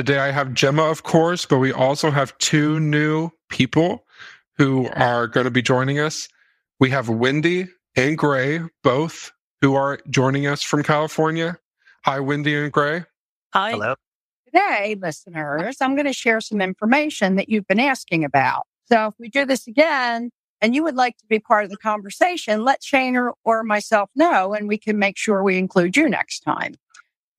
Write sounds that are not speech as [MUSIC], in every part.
Today I have Gemma, of course, but we also have two new people who are going to be joining us. We have Wendy and Gray, both who are joining us from California. Hi, Wendy and Gray. Hi. Hello. Today, listeners, I'm going to share some information that you've been asking about. So if we do this again and you would like to be part of the conversation, let Shane or, or myself know and we can make sure we include you next time.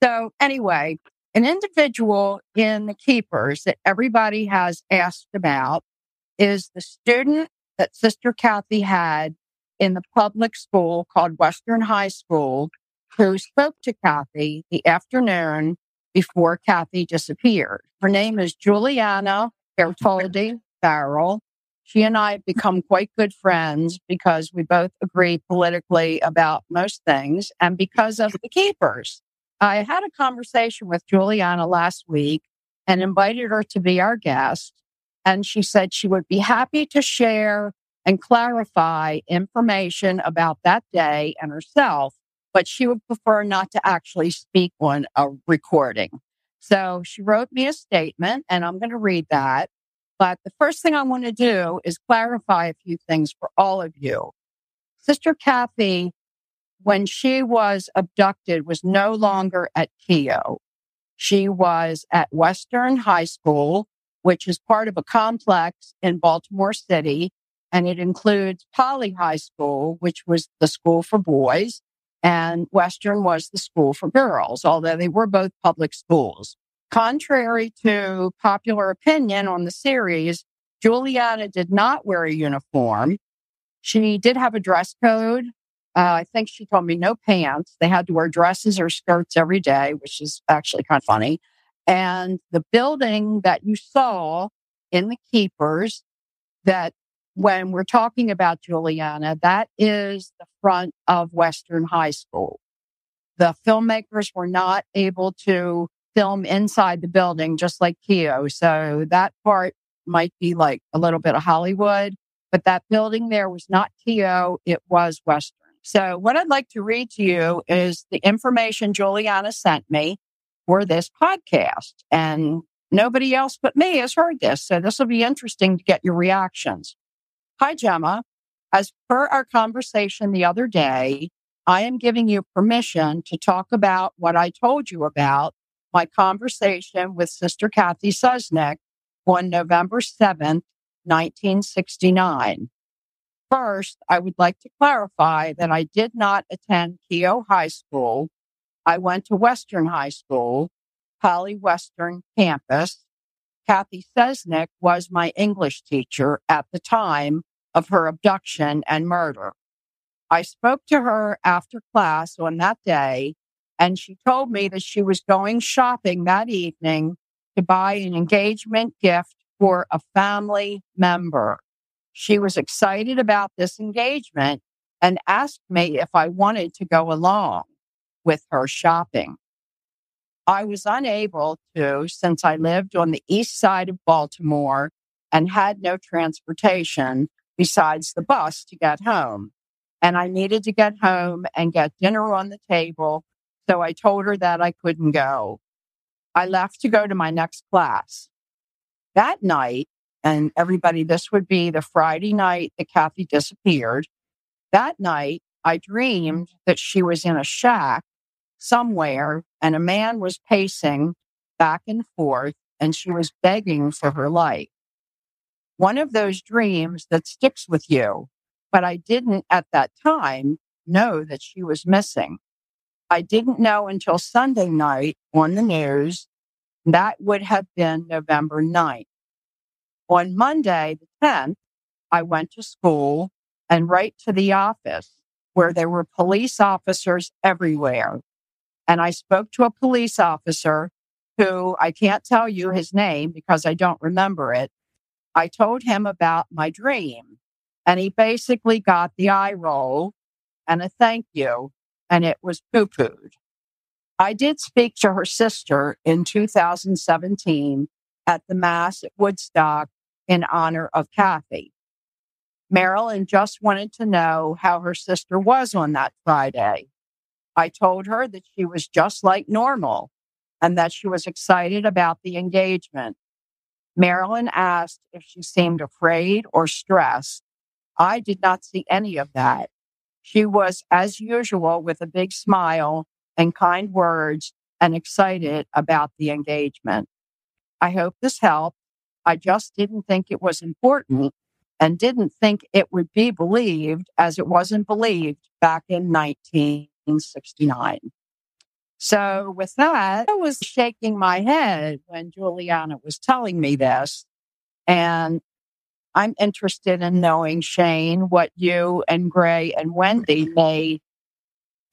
So anyway, an individual in the keepers that everybody has asked about is the student that Sister Cathy had in the public school called Western High School, who spoke to Cathy the afternoon before Cathy disappeared. Her name is Juliana Bertoldi Farrell. She and I have become quite good friends because we both agree politically about most things and because of the keepers. I had a conversation with Juliana last week and invited her to be our guest. And she said she would be happy to share and clarify information about that day and herself, but she would prefer not to actually speak on a recording. So she wrote me a statement and I'm going to read that. But the first thing I want to do is clarify a few things for all of you. Sister Cathy when she was abducted was no longer at Keough. She was at Western High School, which is part of a complex in Baltimore City. And it includes Poly High School, which was the school for boys, and Western was the school for girls, although they were both public schools. Contrary to popular opinion on the series, Juliana did not wear a uniform. She did have a dress code, uh, I think she told me no pants. They had to wear dresses or skirts every day, which is actually kind of funny. And the building that you saw in the keepers that when we're talking about Juliana, that is the front of Western High School. The filmmakers were not able to film inside the building, just like Keough. So that part might be like a little bit of Hollywood, but that building there was not Keough, It was Western. So what I'd like to read to you is the information Juliana sent me for this podcast. And nobody else but me has heard this. So this will be interesting to get your reactions. Hi, Gemma. As per our conversation the other day, I am giving you permission to talk about what I told you about my conversation with Sister Cathy Cesnik on November 7th, 1969. First, I would like to clarify that I did not attend Keough High School. I went to Western High School, Poly Western campus. Cathy Cesnik was my English teacher at the time of her abduction and murder. I spoke to her after class on that day, and she told me that she was going shopping that evening to buy an engagement gift for a family member. She was excited about this engagement and asked me if I wanted to go along with her shopping. I was unable to since I lived on the east side of Baltimore and had no transportation besides the bus to get home. And I needed to get home and get dinner on the table. So I told her that I couldn't go. I left to go to my next class. That night, and everybody, this would be the Friday night that Cathy disappeared. That night, I dreamed that she was in a shack somewhere and a man was pacing back and forth, and she was begging for her life. One of those dreams that sticks with you, but I didn't at that time know that she was missing. I didn't know until Sunday night on the news. That would have been November 9th. On Monday, the 10th, I went to school and right to the office where there were police officers everywhere. And I spoke to a police officer who I can't tell you his name because I don't remember it. I told him about my dream and he basically got the eye roll and a thank you and it was poo pooed. I did speak to her sister in 2017 at the Mass at Woodstock in honor of Cathy. Marilyn just wanted to know how her sister was on that Friday. I told her that she was just like normal and that she was excited about the engagement. Marilyn asked if she seemed afraid or stressed. I did not see any of that. She was, as usual, with a big smile and kind words and excited about the engagement. I hope this helped. I just didn't think it was important and didn't think it would be believed as it wasn't believed back in 1969. So with that, I was shaking my head when Juliana was telling me this. And I'm interested in knowing, Shane, what you and Gray and Wendy may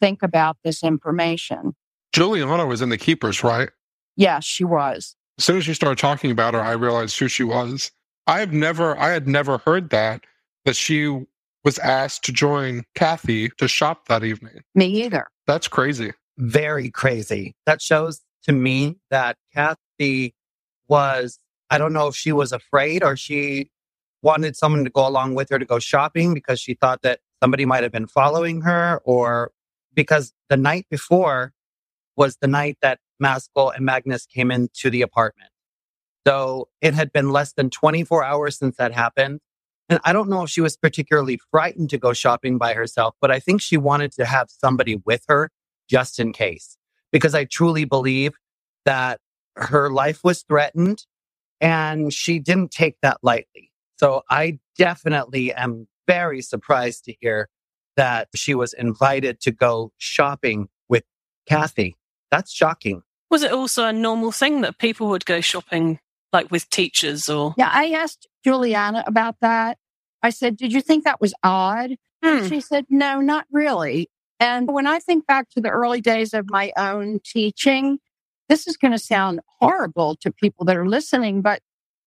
think about this information. Juliana was in the Keepers, right? Yes, she was. As soon as you started talking about her, I realized who she was. I've never, I had never heard that, that she was asked to join Cathy to shop that evening. Me either. That's crazy. Very crazy. That shows to me that Cathy was, I don't know if she was afraid or she wanted someone to go along with her to go shopping because she thought that somebody might have been following her or because the night before was the night that Maskell and Magnus came into the apartment. So it had been less than 24 hours since that happened. And I don't know if she was particularly frightened to go shopping by herself, but I think she wanted to have somebody with her just in case, because I truly believe that her life was threatened and she didn't take that lightly. So I definitely am very surprised to hear that she was invited to go shopping with Cathy. That's shocking. Was it also a normal thing that people would go shopping like with teachers or? Yeah, I asked Juliana about that. I said, Did you think that was odd? Hmm. She said, No, not really. And when I think back to the early days of my own teaching, this is going to sound horrible to people that are listening, but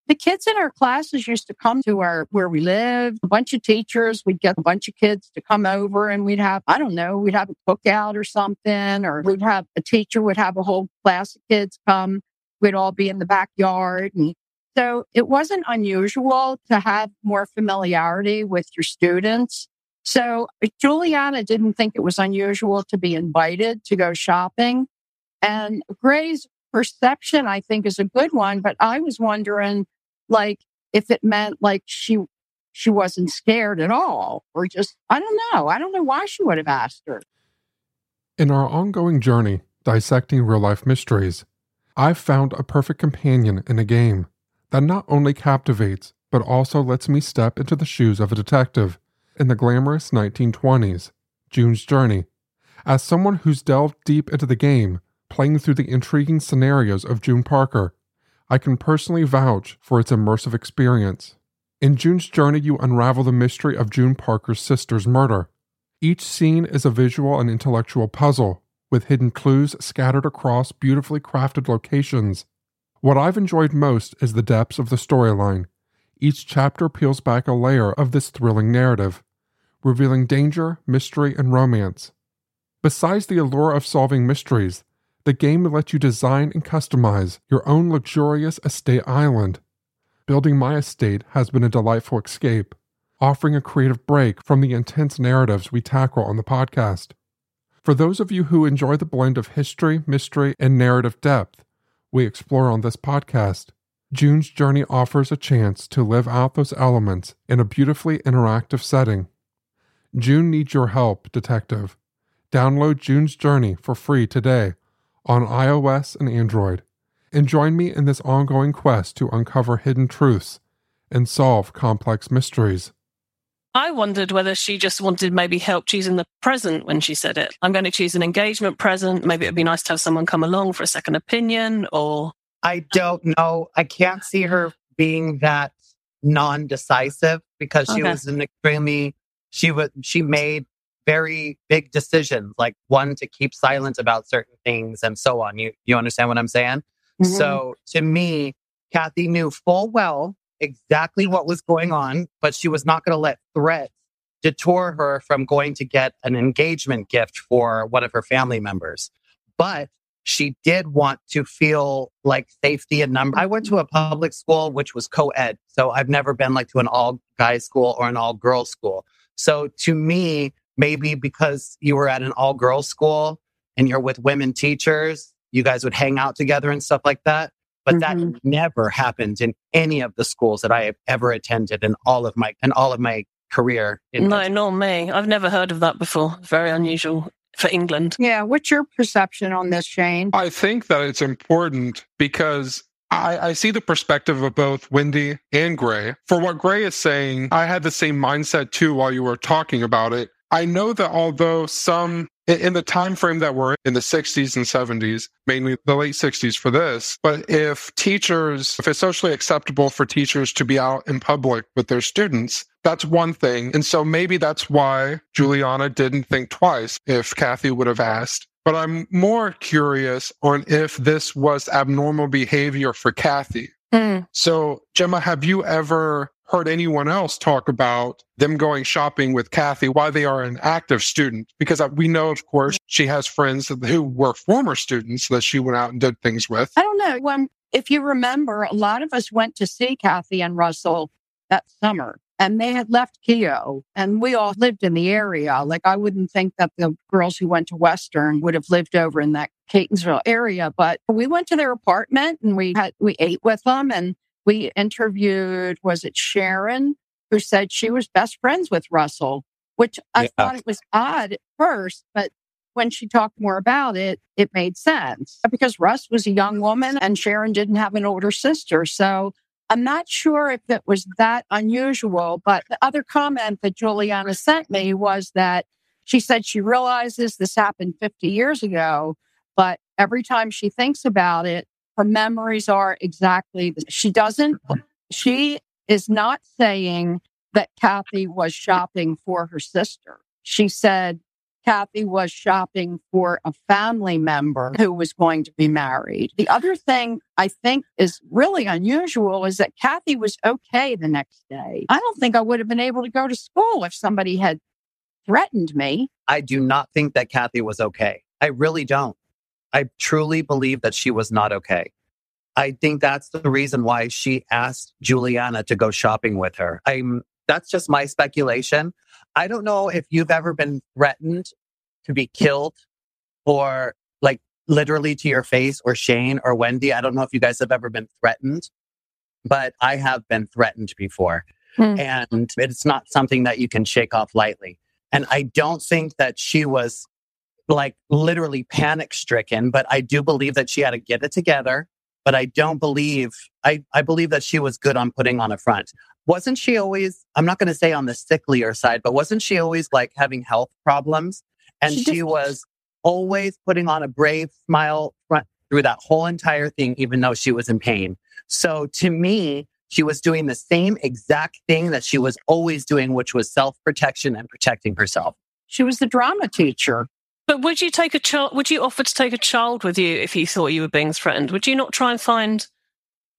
the kids in our classes used to come to our where we lived. A bunch of teachers, we'd get a bunch of kids to come over and we'd have, I don't know, we'd have a cookout or something, or we'd have a teacher would have a whole class of kids come. We'd all be in the backyard. And so it wasn't unusual to have more familiarity with your students. So uh, Juliana didn't think it was unusual to be invited to go shopping. And Gray's perception, I think, is a good one. But I was wondering, like, if it meant like she she wasn't scared at all, or just I don't know. I don't know why she would have asked her. In our ongoing journey dissecting real life mysteries, I've found a perfect companion in a game that not only captivates, but also lets me step into the shoes of a detective in the glamorous 1920s, June's Journey. As someone who's delved deep into the game, playing through the intriguing scenarios of June Parker, I can personally vouch for its immersive experience. In June's Journey, you unravel the mystery of June Parker's sister's murder. Each scene is a visual and intellectual puzzle, with hidden clues scattered across beautifully crafted locations. What I've enjoyed most is the depths of the storyline. Each chapter peels back a layer of this thrilling narrative, revealing danger, mystery, and romance. Besides the allure of solving mysteries, the game lets you design and customize your own luxurious estate island. Building my estate has been a delightful escape, offering a creative break from the intense narratives we tackle on the podcast. For those of you who enjoy the blend of history, mystery, and narrative depth we explore on this podcast, June's Journey offers a chance to live out those elements in a beautifully interactive setting. June needs your help, Detective. Download June's Journey for free today on iOS and Android, and join me in this ongoing quest to uncover hidden truths and solve complex mysteries. I wondered whether she just wanted maybe help choosing the present when she said it. I'm going to choose an engagement present. Maybe it'd be nice to have someone come along for a second opinion or. I don't know. I can't see her being that non decisive because she Okay. was an extremely, she was, she made very big decisions, like one to keep silent about certain things and so on. You, you understand what I'm saying? Mm-hmm. So to me, Cathy knew full well exactly what was going on, but she was not going to let threats detour her from going to get an engagement gift for one of her family members. But she did want to feel like safety and number. I went to a public school, which was co-ed. So I've never been like to an all guys school or an all girls school. So to me, maybe because you were at an all girls school and you're with women teachers, you guys would hang out together and stuff like that. But that Mhm. never happened in any of the schools that I have ever attended in all of my in all of my career. In No, nor me. I've never heard of that before. Very unusual for England. Yeah. What's your perception on this, Shane? I think that it's important because I, I see the perspective of both Wendy and Gray. For what Gray is saying, I had the same mindset too while you were talking about it. I know that although some in- the time frame that we're in the 60s and 70s, mainly the late 60s for this, but if teachers, if it's socially acceptable for teachers to be out in public with their students, that's one thing. And so maybe that's why Juliana didn't think twice if Cathy would have asked. But I'm more curious on if this was abnormal behavior for Cathy. Mm. So, Gemma, have you ever heard anyone else talk about them going shopping with Cathy while they are an active student? Because we know, of course, she has friends who were former students that she went out and did things with. I don't know. When, if you remember, a lot of us went to see Cathy and Russell that summer and they had left Keough and we all lived in the area. Like I wouldn't think that the girls who went to Western would have lived over in that Catonsville area, but we went to their apartment and we had, we ate with them and we interviewed, was it Sharon who said she was best friends with Russell, which I Yeah. thought it was odd at first, but when she talked more about it, it made sense because Russ was a young woman and Sharon didn't have an older sister. So I'm not sure if it was that unusual, but the other comment that Juliana sent me was that she said she realizes this happened 50 years ago, but every time she thinks about it, her memories are exactly the She doesn't, she is not saying that Cathy was shopping for her sister. She said Cathy was shopping for a family member who was going to be married. The other thing I think is really unusual is that Cathy was okay the next day. I don't think I would have been able to go to school if somebody had threatened me. I do not think that Cathy was okay. I really don't. I truly believe that she was not okay. I think that's the reason why she asked Juliana to go shopping with her. I'm that's just my speculation. I don't know if you've ever been threatened to be killed or like literally to your face or Shane or Wendy. I don't know if you guys have ever been threatened, but I have been threatened before. Hmm. And it's not something that you can shake off lightly. And I don't think that she was like literally panic stricken, but I do believe that she had to get it together. But I don't believe, I, I believe that she was good on putting on a front. Wasn't she always, I'm not going to say on the sicklier side, but wasn't she always like having health problems? And She she, just- was always putting on a brave smile front through that whole entire thing, even though she was in pain. So to me, she was doing the same exact thing that she was always doing, which was self protection and protecting herself. She was the drama teacher. But would you take a child? Would you offer to take a child with you if you thought you were being threatened? Would you not try and find,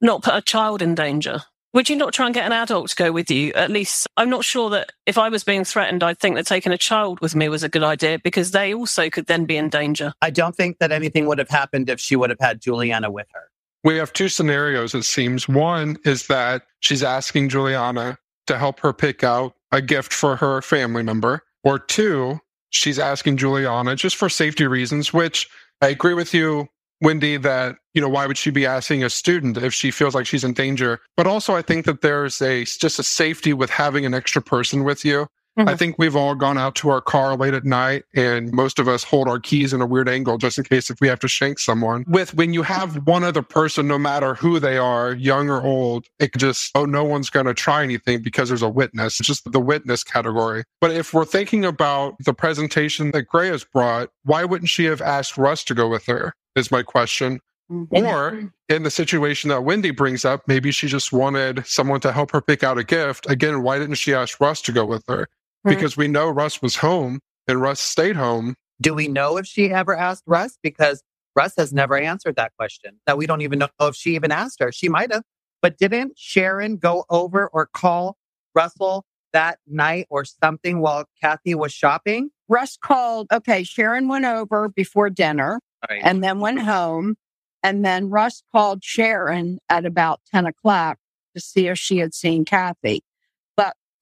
not put a child in danger? Would you not try and get an adult to go with you? At least, I'm not sure that if I was being threatened, I'd think that taking a child with me was a good idea because they also could then be in danger. I don't think that anything would have happened if she would have had Juliana with her. We have two scenarios, it seems. One is that she's asking Juliana to help her pick out a gift for her family member, or two, she's asking Juliana just for safety reasons, which I agree with you, Wendy, that, you know, why would she be asking a student if she feels like she's in danger? But also, I think that there's a just a safety with having an extra person with you. I Mhm. think we've all gone out to our car late at night and most of us hold our keys in a weird angle just in case if we have to shank someone. With when you have one other person, no matter who they are, young or old, it just, oh, no one's going to try anything because there's a witness. It's just the witness category. But if we're thinking about the presentation that Gray has brought, why wouldn't she have asked Russ to go with her? Is my question. Mhm. Or in the situation that Wendy brings up, maybe she just wanted someone to help her pick out a gift. Again, why didn't she ask Russ to go with her? Right. Because we know Russ was home and Russ stayed home. Do we know if she ever asked Russ? Because Russ has never answered that question. That we don't even know if she even asked her. She might have. But didn't Sharon go over or call Russell that night or something while Cathy was shopping? Russ called, okay, Sharon went over before dinner and then went home. And then Russ called Sharon at about 10 o'clock to see if she had seen Cathy.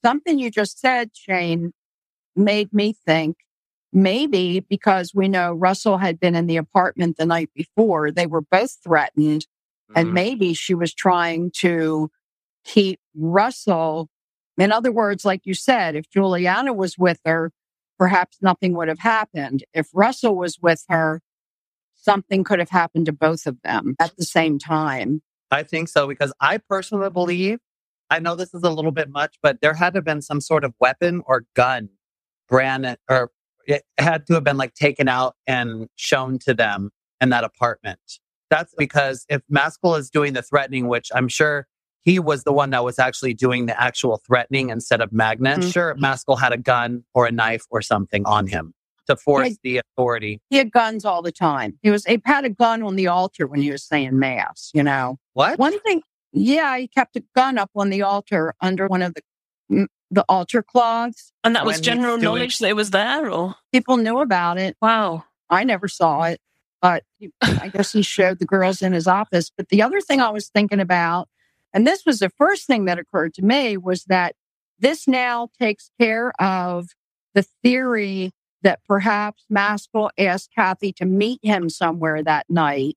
Something you just said, Shane, made me think maybe because we know Russell had been in the apartment the night before, they were both threatened. And Mhm. maybe she was trying to keep Russell. In other words, like you said, if Juliana was with her, perhaps nothing would have happened. If Russell was with her, something could have happened to both of them at the same time. I think so because I personally believe, I know this is a little bit much, but there had to have been some sort of weapon or gun brand or it had to have been like taken out and shown to them in that apartment. That's because if Maskell is doing the threatening, which I'm sure he was the one that was actually doing the actual threatening instead of Magnus, Mhm. sure, Maskell had a gun or a knife or something on him to force Right. the authority. He had guns all the time. He was, he had a gun on the altar when he was saying mass, you know. What? One thing, yeah, he kept a gun up on the altar under one of the, mm, the altar cloths. And that was When general knowledge that it was there, or People knew about it. wow. I never saw it, but he- I guess he showed the girls in his office. But the other thing I was thinking about, and this was the first thing that occurred to me, was that this now takes care of the theory that perhaps Maskell asked Cathy to meet him somewhere that night.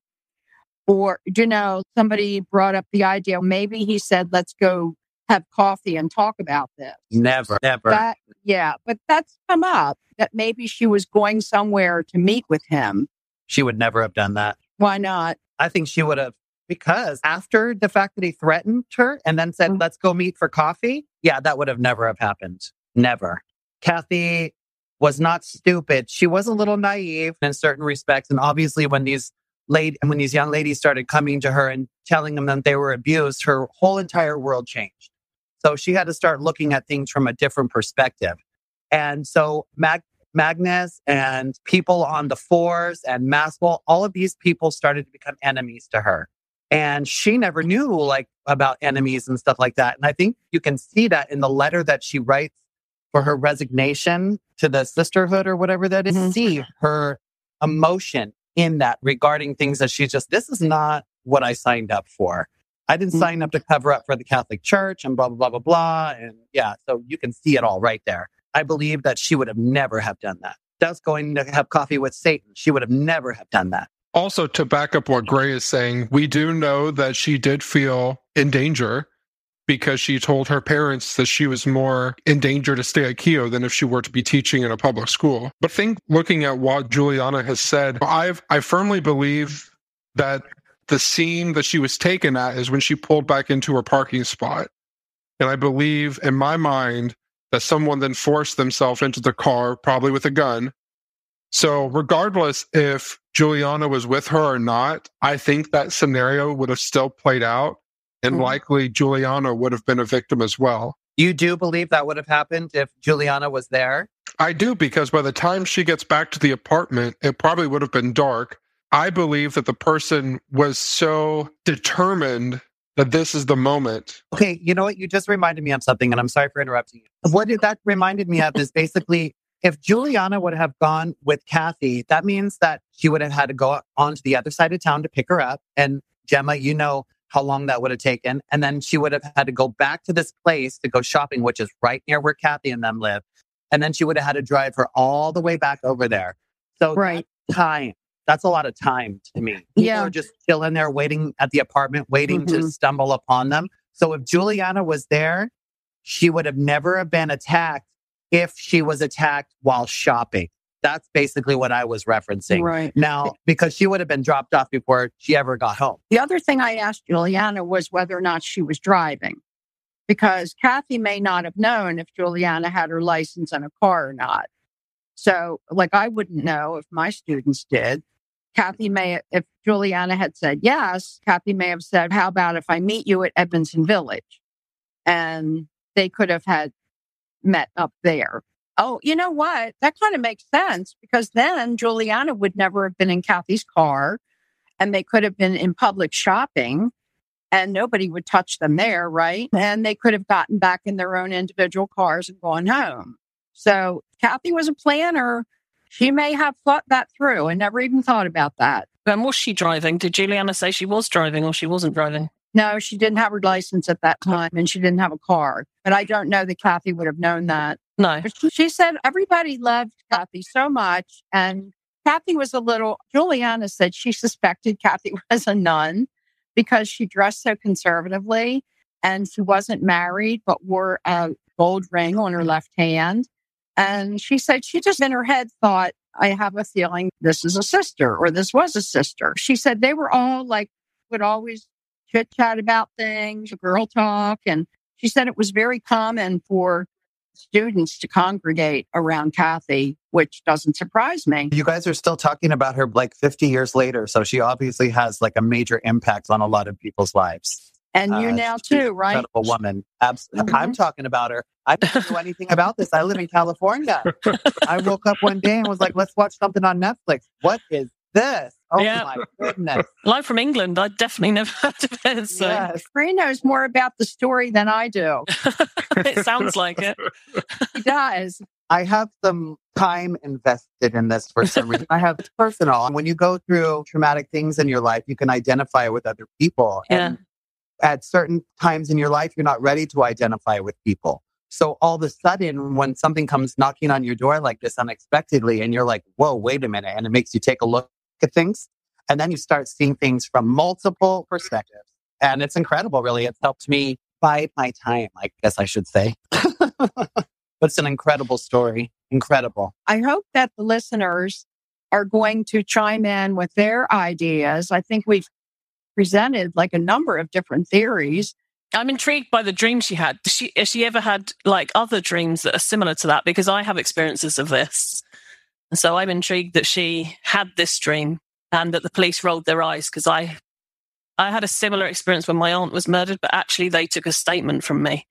Or, you know, somebody brought up the idea, maybe he said, let's go have coffee and talk about this. Never, never. That, yeah, but that's come up that maybe she was going somewhere to meet with him. she would never have done that. Why not? I think she would have because after the fact that he threatened her and then said, Mm. let's go meet for coffee. Yeah, that would have never have happened. Never. Cathy was not stupid. She was a little naive in certain respects. And obviously when these late and when these young ladies started coming to her and telling them that they were abused, her whole entire world changed. So she had to start looking at things from a different perspective. And so Mag- Magnus and people on the fours and Maskell, all of these people started to become enemies to her. And she never knew like about enemies and stuff like that. And I think you can see that in the letter that she writes for her resignation to the sisterhood or whatever that is. Mhm. See her emotion in that regarding things that she's just, this is not what I signed up for. I didn't Mhm. sign up to cover up for the Catholic Church and blah, blah, blah, blah, blah. And yeah, so you can see it all right there. I believe that she would have never have done that. That's going to have coffee with Satan. She would have never have done that. Also, to back up what Gray is saying, we do know that she did feel in danger because she told her parents that she was more in danger to stay at Keough than if she were to be teaching in a public school. But think looking at what Juliana has said, I've I firmly believe that the scene that she was taken at is when she pulled back into her parking spot. And I believe in my mind that someone then forced themselves into the car, probably with a gun. So, regardless if Juliana was with her or not, I think that scenario would have still played out. And Mhm. likely Juliana would have been a victim as well. You do believe that would have happened if Juliana was there? I do because by the time she gets back to the apartment, it probably would have been dark. I believe that the person was so determined that this is the moment. Okay, you know what? You just reminded me of something, and I'm sorry for interrupting you. What did that reminded me of is basically if Juliana would have gone with Cathy, that means that she would have had to go on to the other side of town to pick her up. And Gemma, you know how long that would have taken. And then she would have had to go back to this place to go shopping, which is right near where Cathy and them live. And then she would have had to drive her all the way back over there. So Right. that's time. That's a lot of time to me. People Yeah. are just chilling there, waiting at the apartment, waiting to Mhm. stumble upon them. So if Juliana was there, she would have never have been attacked if she was attacked while shopping. That's basically what I was referencing. Right. Now, because she would have been dropped off before she ever got home. The other thing I asked Juliana was whether or not she was driving, because Cathy may not have known if Juliana had her license and a car or not. So, like, I wouldn't know if my students did. Cathy may, if Juliana had said yes, Cathy may have said, How about if I meet you at Edmondson Village? And they could have had met up there. Oh, you know what? That kind of makes sense because then Juliana would never have been in Cathy's car and they could have been in public shopping and nobody would touch them there, right? And they could have gotten back in their own individual cars and gone home. So Cathy was a planner. She may have thought that through and never even thought about that. And was she driving? Did Juliana say she was driving or she wasn't driving? No, she didn't have her license at that time and she didn't have a car. But I don't know that Cathy would have known that. No. She, said everybody loved Cathy so much. And Cathy was a little, Juliana said she suspected Cathy [LAUGHS] was a nun because she dressed so conservatively and she wasn't married, but wore a gold ring on her left hand. And she said she just in her head thought, I have a feeling this is a sister or this was a sister. She said they were all like, would always chit chat about things, girl talk. And she said it was very common for students to congregate around Cathy, which doesn't surprise me. You guys are still talking about her like 50 years later. So she obviously has like a major impact on a lot of people's lives. And you Uh, now too, right? Incredible woman. Absolutely. Mhm. I'm talking about her. I don't know anything about this. I live in California. I woke up one day and was like, let's watch something on Netflix. What is this? Oh Yeah. my goodness. I'm from England. I definitely never [LAUGHS] heard of it. So Yes. Free knows more about the story than I do. [LAUGHS] it sounds like it. He does. I have some time invested in this for some reason. I have personal. When you go through traumatic things in your life, you can identify with other people. Yeah. And at certain times in your life, you're not ready to identify with people. So all of a sudden, when something comes knocking on your door like this unexpectedly, and you're like, whoa, wait a minute. And it makes you take a look at things. And then you start seeing things from multiple perspectives. And it's incredible, really. It's helped me bide my time, I guess I should say. [LAUGHS] but it's an incredible story. Incredible. I hope that the listeners are going to chime in with their ideas. I think we've presented like a number of different theories. I'm intrigued by the dream she had. Does she, has she ever had like other dreams that are similar to that? Because I have experiences of this. And so I'm intrigued that she had this dream and that the police rolled their eyes because I, I had a similar experience when my aunt was murdered, but actually they took a statement from me.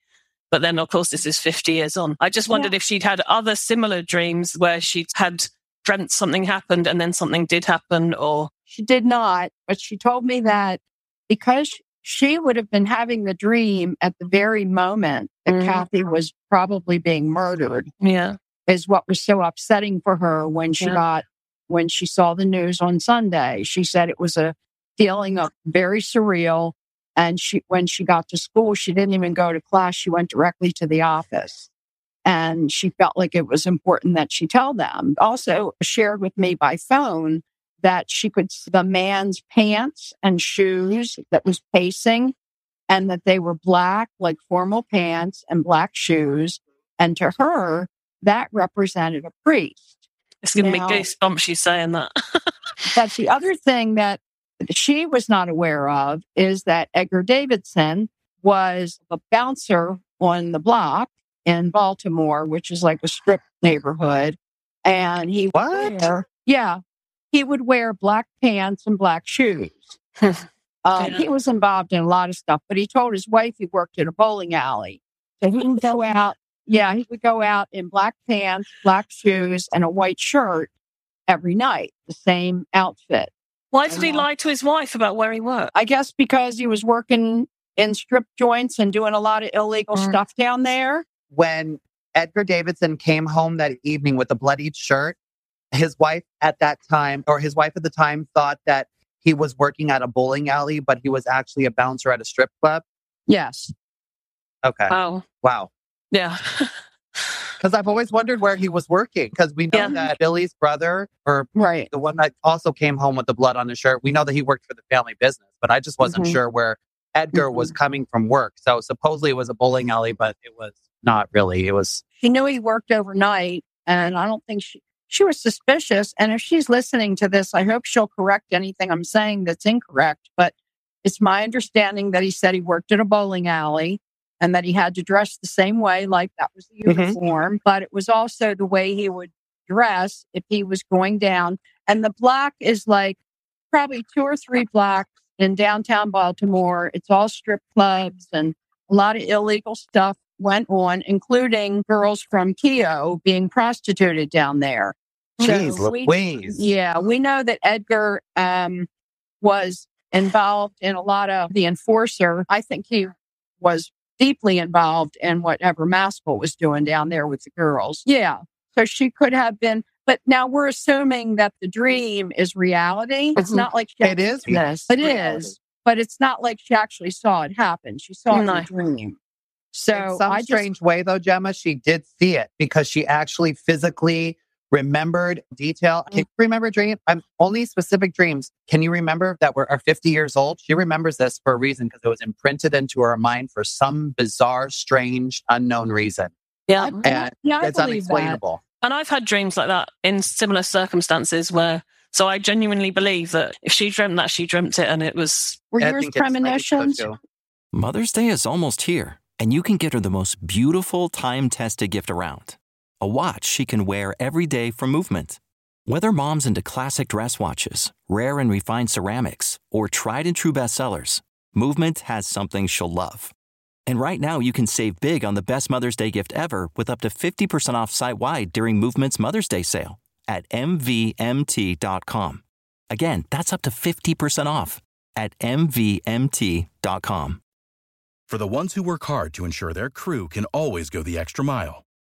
But then, of course, this is 50 years on. I just wondered if she'd had other similar dreams where she'd had dreamt something happened and then something did happen or She did not, but she told me that because she would have been having the dream at the very moment that Mhm. Cathy was probably being murdered yeah. Is what was so upsetting for her when she Yeah. got when she saw the news on Sunday. She said it was a feeling of very surreal. And she when she got to school, she didn't even go to class. She went directly to the office. And she felt like it was important that she tell them. Also shared with me by phone that she could see the man's pants and shoes that was pacing and that they were black, like formal pants and black shoes. And to her, that represented a priest. It's giving Now- me goosebumps she's saying that. [LAUGHS] That's the other thing that she was not aware of is that Edgar Davidson was a bouncer on the block in Baltimore, which is like a strip neighborhood. And he would What? wear- yeah, he would wear black pants and black shoes. [LAUGHS] um, Yeah. He was involved in a lot of stuff, but he told his wife he worked in a bowling alley. So he would go out. Yeah, he would go out in black pants, black shoes, and a white shirt every night, the same outfit. Why did he lie to his wife about where he worked? I guess because he was working in strip joints and doing a lot of illegal Mm. stuff down there. When Edgar Davidson came home that evening with a bloodied shirt, his wife at that time, or his wife at the time, thought that he was working at a bowling alley, but he was actually a bouncer at a strip club. Yes. Okay. Oh, Wow. Yeah. [LAUGHS] Because I've always wondered where he was working. Because we know Yeah. that Billy's brother, or Right. the one that also came home with the blood on his shirt, we know that he worked for the family business, but I just wasn't Mhm. sure where Edgar was coming from work. So supposedly it was a bowling alley, but it was not really. It was She knew he worked overnight, and I don't think she she was suspicious. And if she's listening to this, I hope she'll correct anything I'm saying that's incorrect. But it's my understanding that he said he worked at a bowling alley and that he had to dress the same way, like that was the Mhm. uniform. But it was also the way he would dress if he was going down. And the block is like probably two or three blocks in downtown Baltimore. It's all strip clubs and a lot of illegal stuff went on, including girls from Keough being prostituted down there. So Jeez we- Louise. yeah, we know that Edgar um, was involved in a lot of the enforcer. I think he was deeply involved in whatever Maskell was doing down there with the girls. Yeah. So she could have been, but now we're assuming that the dream is reality. It's Mhm. not like she It is Yes, it is, but it's not like she actually saw it happen. She saw it in No. a dream. So in some I just, strange way, though, Gemma, she did see it because she actually physically remembered detail. Can mm. you remember dream? I'm only specific dreams. Can you remember that we're are 50 years old? She remembers this for a reason because it was imprinted into her mind for some bizarre, strange, unknown reason. Yeah. I, And yeah, I it's believe that. unexplainable. And I've had dreams like that in similar circumstances where, so I genuinely believe that if she dreamt that, she dreamt it and it was, Were I yours think it's- I think so, premonitions? Mother's Day is almost here, and you can get her the most beautiful time tested gift around a watch she can wear every day for movement. Whether mom's into classic dress watches, rare and refined ceramics, or tried and true bestsellers, Movement has something she'll love. And right now, you can save big on the best Mother's Day gift ever with up to 50% off site wide during Movement's Mother's Day sale at MVMT.com. Again, that's up to 50% off at MVMT.com. For the ones who work hard to ensure their crew can always go the extra mile,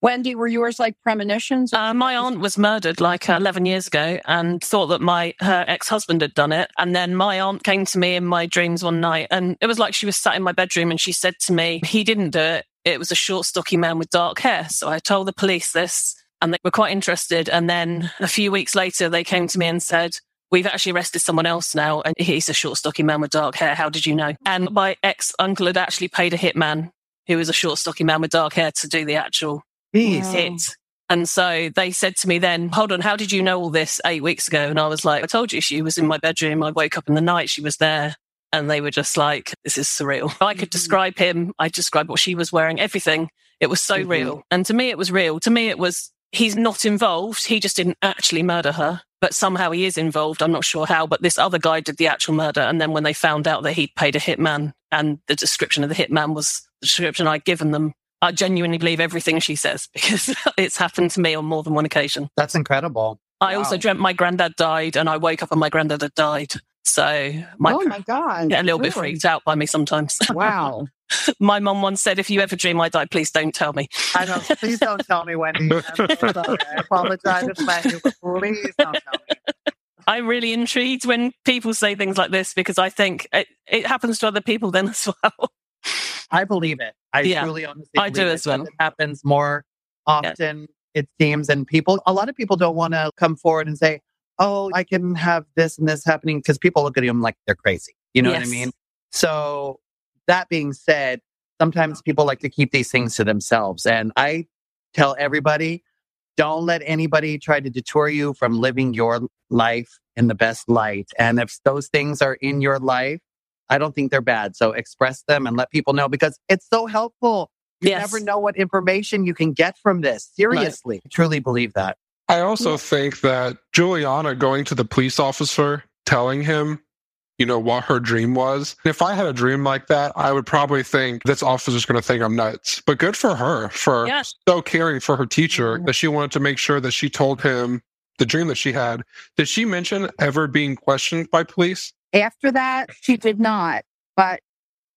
Wendy, were yours like premonitions? uh, my aunt was murdered like uh, 11 years ago and thought that my, her ex-husband had done it. And then my aunt came to me in my dreams one night and it was like she was sat in my bedroom and she said to me, he didn't do it. It was a short, stocky man with dark hair. So I told the police this and they were quite interested. And then a few weeks later, they came to me and said, We've actually arrested someone else now, and he's a short, stocky man with dark hair. How did you know? And my ex uncle had actually paid a hitman who was a short, stocky man with dark hair to do the actual Jeez. hit. And so they said to me then, hold on, how did you know all this eight weeks ago? And I was like, I told you she was in my bedroom. I woke up in the night, she was there. And they were just like, this is surreal. I could Mhm. describe him. I described what she was wearing, everything. It was so Mhm. real. And to me, it was real. To me, it was, he's not involved. He just didn't actually murder her, but somehow he is involved. I'm not sure how, but this other guy did the actual murder. And then when they found out that he'd paid a hitman and the description of the hitman was the description I'd given them, I genuinely believe everything she says [LAUGHS] because it's happened to me on more than one occasion. That's incredible. I also dreamt my granddad died and I woke up and my granddad had died. So my, oh my God. get a little bit freaked out by me sometimes. [LAUGHS] Wow. my mum once said, if you ever dream I die, please don't tell me. I know. Please don't tell me, Wendy. [LAUGHS] I'm so sorry. I apologize if I please don't tell me. I'm really intrigued when people say things like this because I think it, it happens to other people then as well. I believe it. I Yeah, truly honestly I do it, as well. It happens more often, it seems. And people, a lot of people don't want to come forward and say, oh, I can have this and this happening because people look at them like they're crazy. You know what I mean? So, that being said, sometimes people like to keep these things to themselves. And I tell everybody, don't let anybody try to detour you from living your life in the best light. And if those things are in your life, I don't think they're bad. So express them and let people know because it's so helpful. You Yes. never know what information you can get from this. Seriously, I truly believe that. I also think that Juliana going to the police officer, telling him, you know, what her dream was. If I had a dream like that, I would probably think this officer's going to think I'm nuts. But good for her for Yes. so caring for her teacher mm-hmm. that she wanted to make sure that she told him the dream that she had. Did she mention ever being questioned by police? After that, she did not. But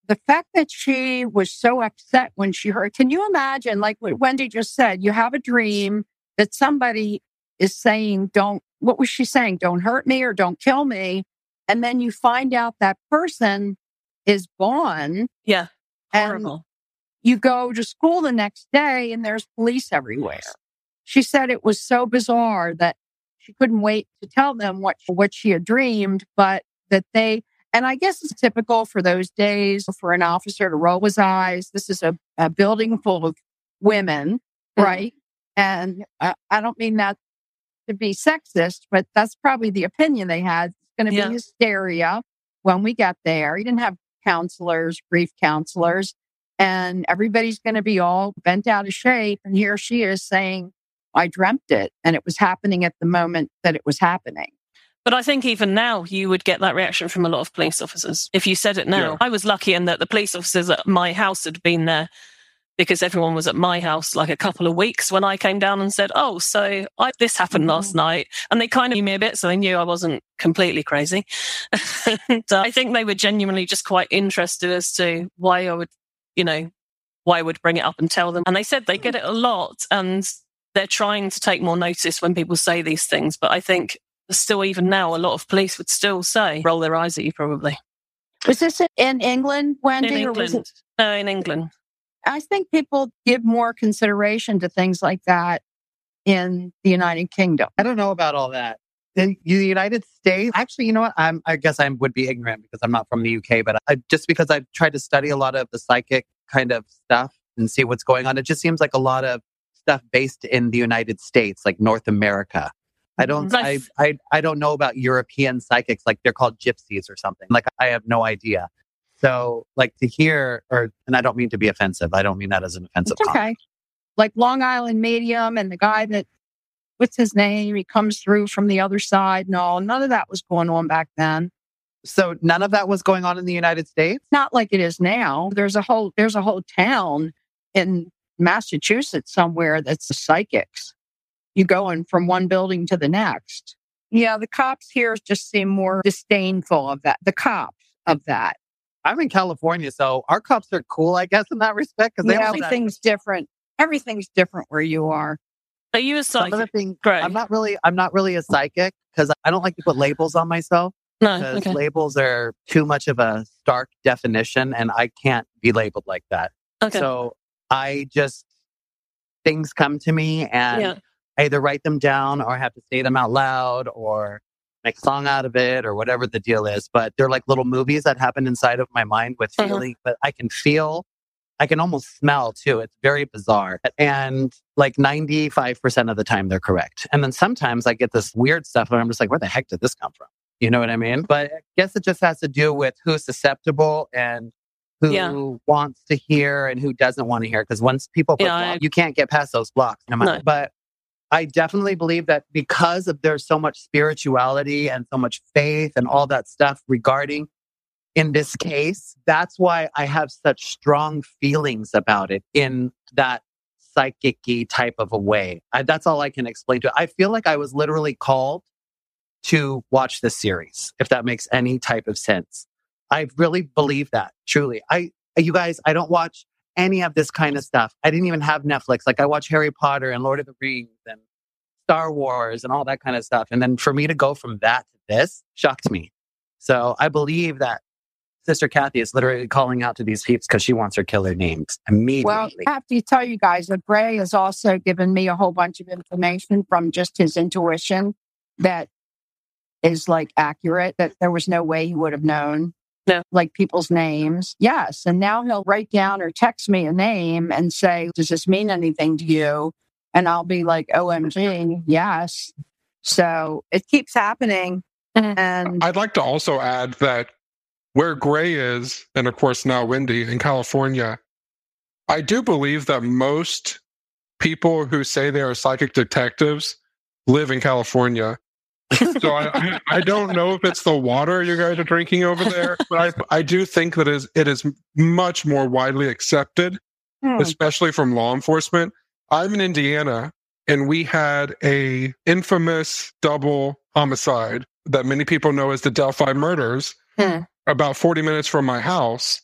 the fact that she was so upset when she heard, can you imagine, like what Wendy just said, you have a dream that somebody is saying, don't, what was she saying? Don't hurt me or don't kill me. And then you find out that person is gone. Yeah. And Horrible. you go to school the next day and there's police everywhere. She said it was so bizarre that she couldn't wait to tell them what, what she had dreamed, but that they, and I guess it's typical for those days for an officer to roll his eyes. This is a, a building full of women, Mhm. right? And I, I don't mean that to be sexist, but that's probably the opinion they had. It's going to Yeah. be hysteria when we get there. You didn't have counselors, grief counselors, and everybody's going to be all bent out of shape. And here she is saying, I dreamt it and it was happening at the moment that it was happening. But I think even now you would get that reaction from a lot of police officers if you said it now. Yeah. I was lucky in that the police officers at my house had been there because everyone was at my house like a couple of weeks when I came down and said, "Oh, so I, this happened last night," and they kind of knew me a bit, so they knew I wasn't completely crazy. [LAUGHS] and, uh, I think they were genuinely just quite interested as to why I would, you know, why I would bring it up and tell them. And they said they get it a lot, and they're trying to take more notice when people say these things. But I think still, even now, a lot of police would still say, roll their eyes at you, probably. Was this in England, Wendy? In or was England. it? No, in England. I think people give more consideration to things like that in the United Kingdom. I don't know about all that. In the United States, actually, you know what? I'm, I guess I would be ignorant because I'm not from the UK, but I, just because I've tried to study a lot of the psychic kind of stuff and see what's going on, it just seems like a lot of stuff based in the United States, like North America. I don't, I, I, I don't know about European psychics, like they're called gypsies or something. Like I have no idea. So, like to hear, or, and I don't mean to be offensive. I don't mean that as an offensive It's comment. okay. Like Long Island Medium and the guy that, what's his name? He comes through from the other side. No, none of that was going on back then. So none of that was going on in the United States. Not like it is now. There's a whole, there's a whole town in Massachusetts somewhere that's the psychics. You going from one building to the next. Yeah, the cops here just seem more disdainful of that. The cops of that. I'm in California, so our cops are cool, I guess, in that respect. Because Yeah, everything's different. Everything's different where you are. Are you a some of the psychic? things. Great. I'm not really. I'm not really a psychic because I don't like to put labels on myself No. because Okay. labels are too much of a stark definition, and I can't be labeled like that. Okay. So I just things come to me, and yeah. I either write them down or I have to say them out loud or make a song out of it or whatever the deal is. But they're like little movies that happen inside of my mind with Uh-huh. feeling, but I can feel, I can almost smell too. It's very bizarre. And like 95% of the time they're correct. And then sometimes I get this weird stuff where I'm just like, where the heck did this come from? You know what I mean? But I guess it just has to do with who's susceptible and who Yeah. wants to hear and who doesn't want to hear. Because once people put Yeah, I- you can't get past those blocks. No matter. No. But I definitely believe that because of there's so much spirituality and so much faith and all that stuff regarding in this case, that's why I have such strong feelings about it in that psychic type of a way. I, that's all I can explain to it. I feel like I was literally called to watch this series, if that makes any type of sense. I really believe that truly. I, you guys, I don't watch any of this kind of stuff. I didn't even have Netflix. Like I watch Harry Potter and Lord of the Rings and Star Wars and all that kind of stuff. And then for me to go from that to this shocked me. So I believe that Sister Cathy is literally calling out to these peeps because she wants her killer names immediately. Well, I have to tell you guys that Gray has also given me a whole bunch of information from just his intuition that is like accurate, that there was no way he would have known. No. Like people's names. Yes. And now he'll write down or text me a name and say, Does this mean anything to you? And I'll be like, OMG, yes. So it keeps happening. Mhm. And I'd like to also add that where Gray is, and of course now Wendy in California, I do believe that most people who say they are psychic detectives live in California. So I, I, don't know if it's the water you guys are drinking over there, but I, I do think that it is, it is much more widely accepted, Hmm. especially from law enforcement. I'm in Indiana, and we had a infamous double homicide that many people know as the Delphi murders Hmm. about 40 minutes from my house.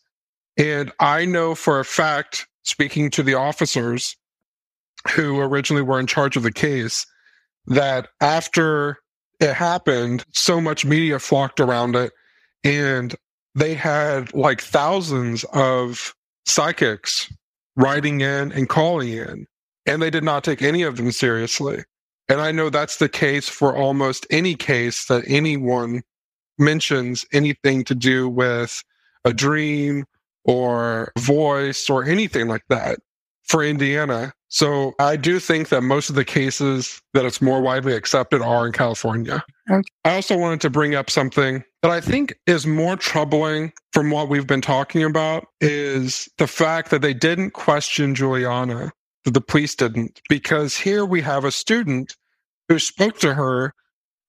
And I know for a fact, speaking to the officers who originally were in charge of the case, that after it happened, so much media flocked around it and they had like thousands of psychics writing in and calling in, and they did not take any of them seriously. And I know that's the case for almost any case that anyone mentions anything to do with a dream or voice or anything like that for Indiana. So I do think that most of the cases that it's more widely accepted are in California. Okay. I also wanted to bring up something that I think is more troubling from what we've been talking about is the fact that they didn't question Juliana, that the police didn't, because here we have a student who spoke to her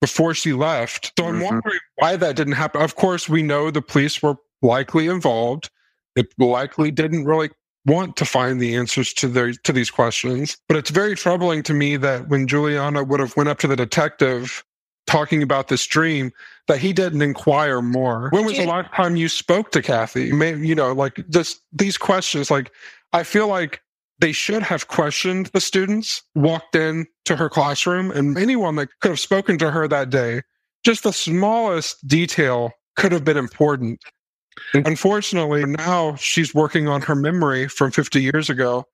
before she left. So I'm Mhm. wondering why that didn't happen. Of course, we know the police were likely involved. It likely didn't really want to find the answers to their to these questions. But it's very troubling to me that when Juliana would have went up to the detective talking about this dream, that he didn't inquire more. When was the last time you spoke to Cathy? May, you know, like just these questions. Like I feel like they should have questioned the students, walked in to her classroom, and anyone that could have spoken to her that day. Just the smallest detail could have been important. And unfortunately, now she's working on her memory from 50 years ago.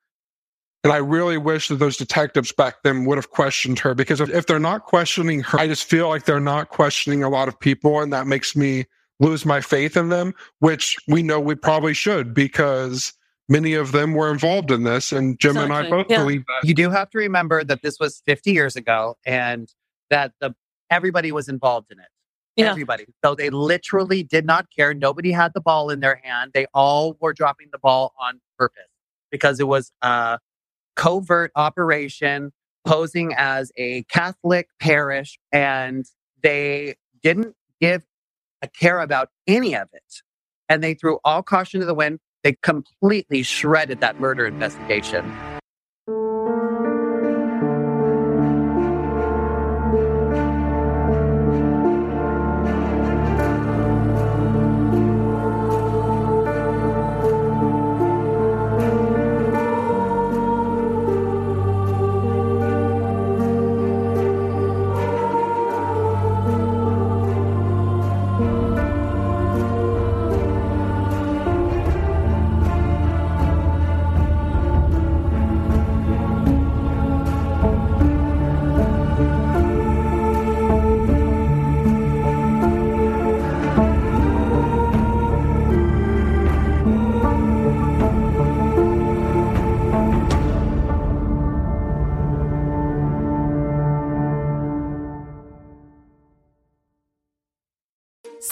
And I really wish that those detectives back then would have questioned her because if, if they're not questioning her, I just feel like they're not questioning a lot of people. And that makes me lose my faith in them, which we know we probably should because many of them were involved in this. And Jim and I both yeah. believe that. You do have to remember that this was 50 years ago and that the everybody was involved in it. Yeah. Everybody. So they literally did not care. Nobody had the ball in their hand. They all were dropping the ball on purpose because it was a covert operation posing as a Catholic parish and they didn't give a care about any of it. And they threw all caution to the wind. They completely shredded that murder investigation.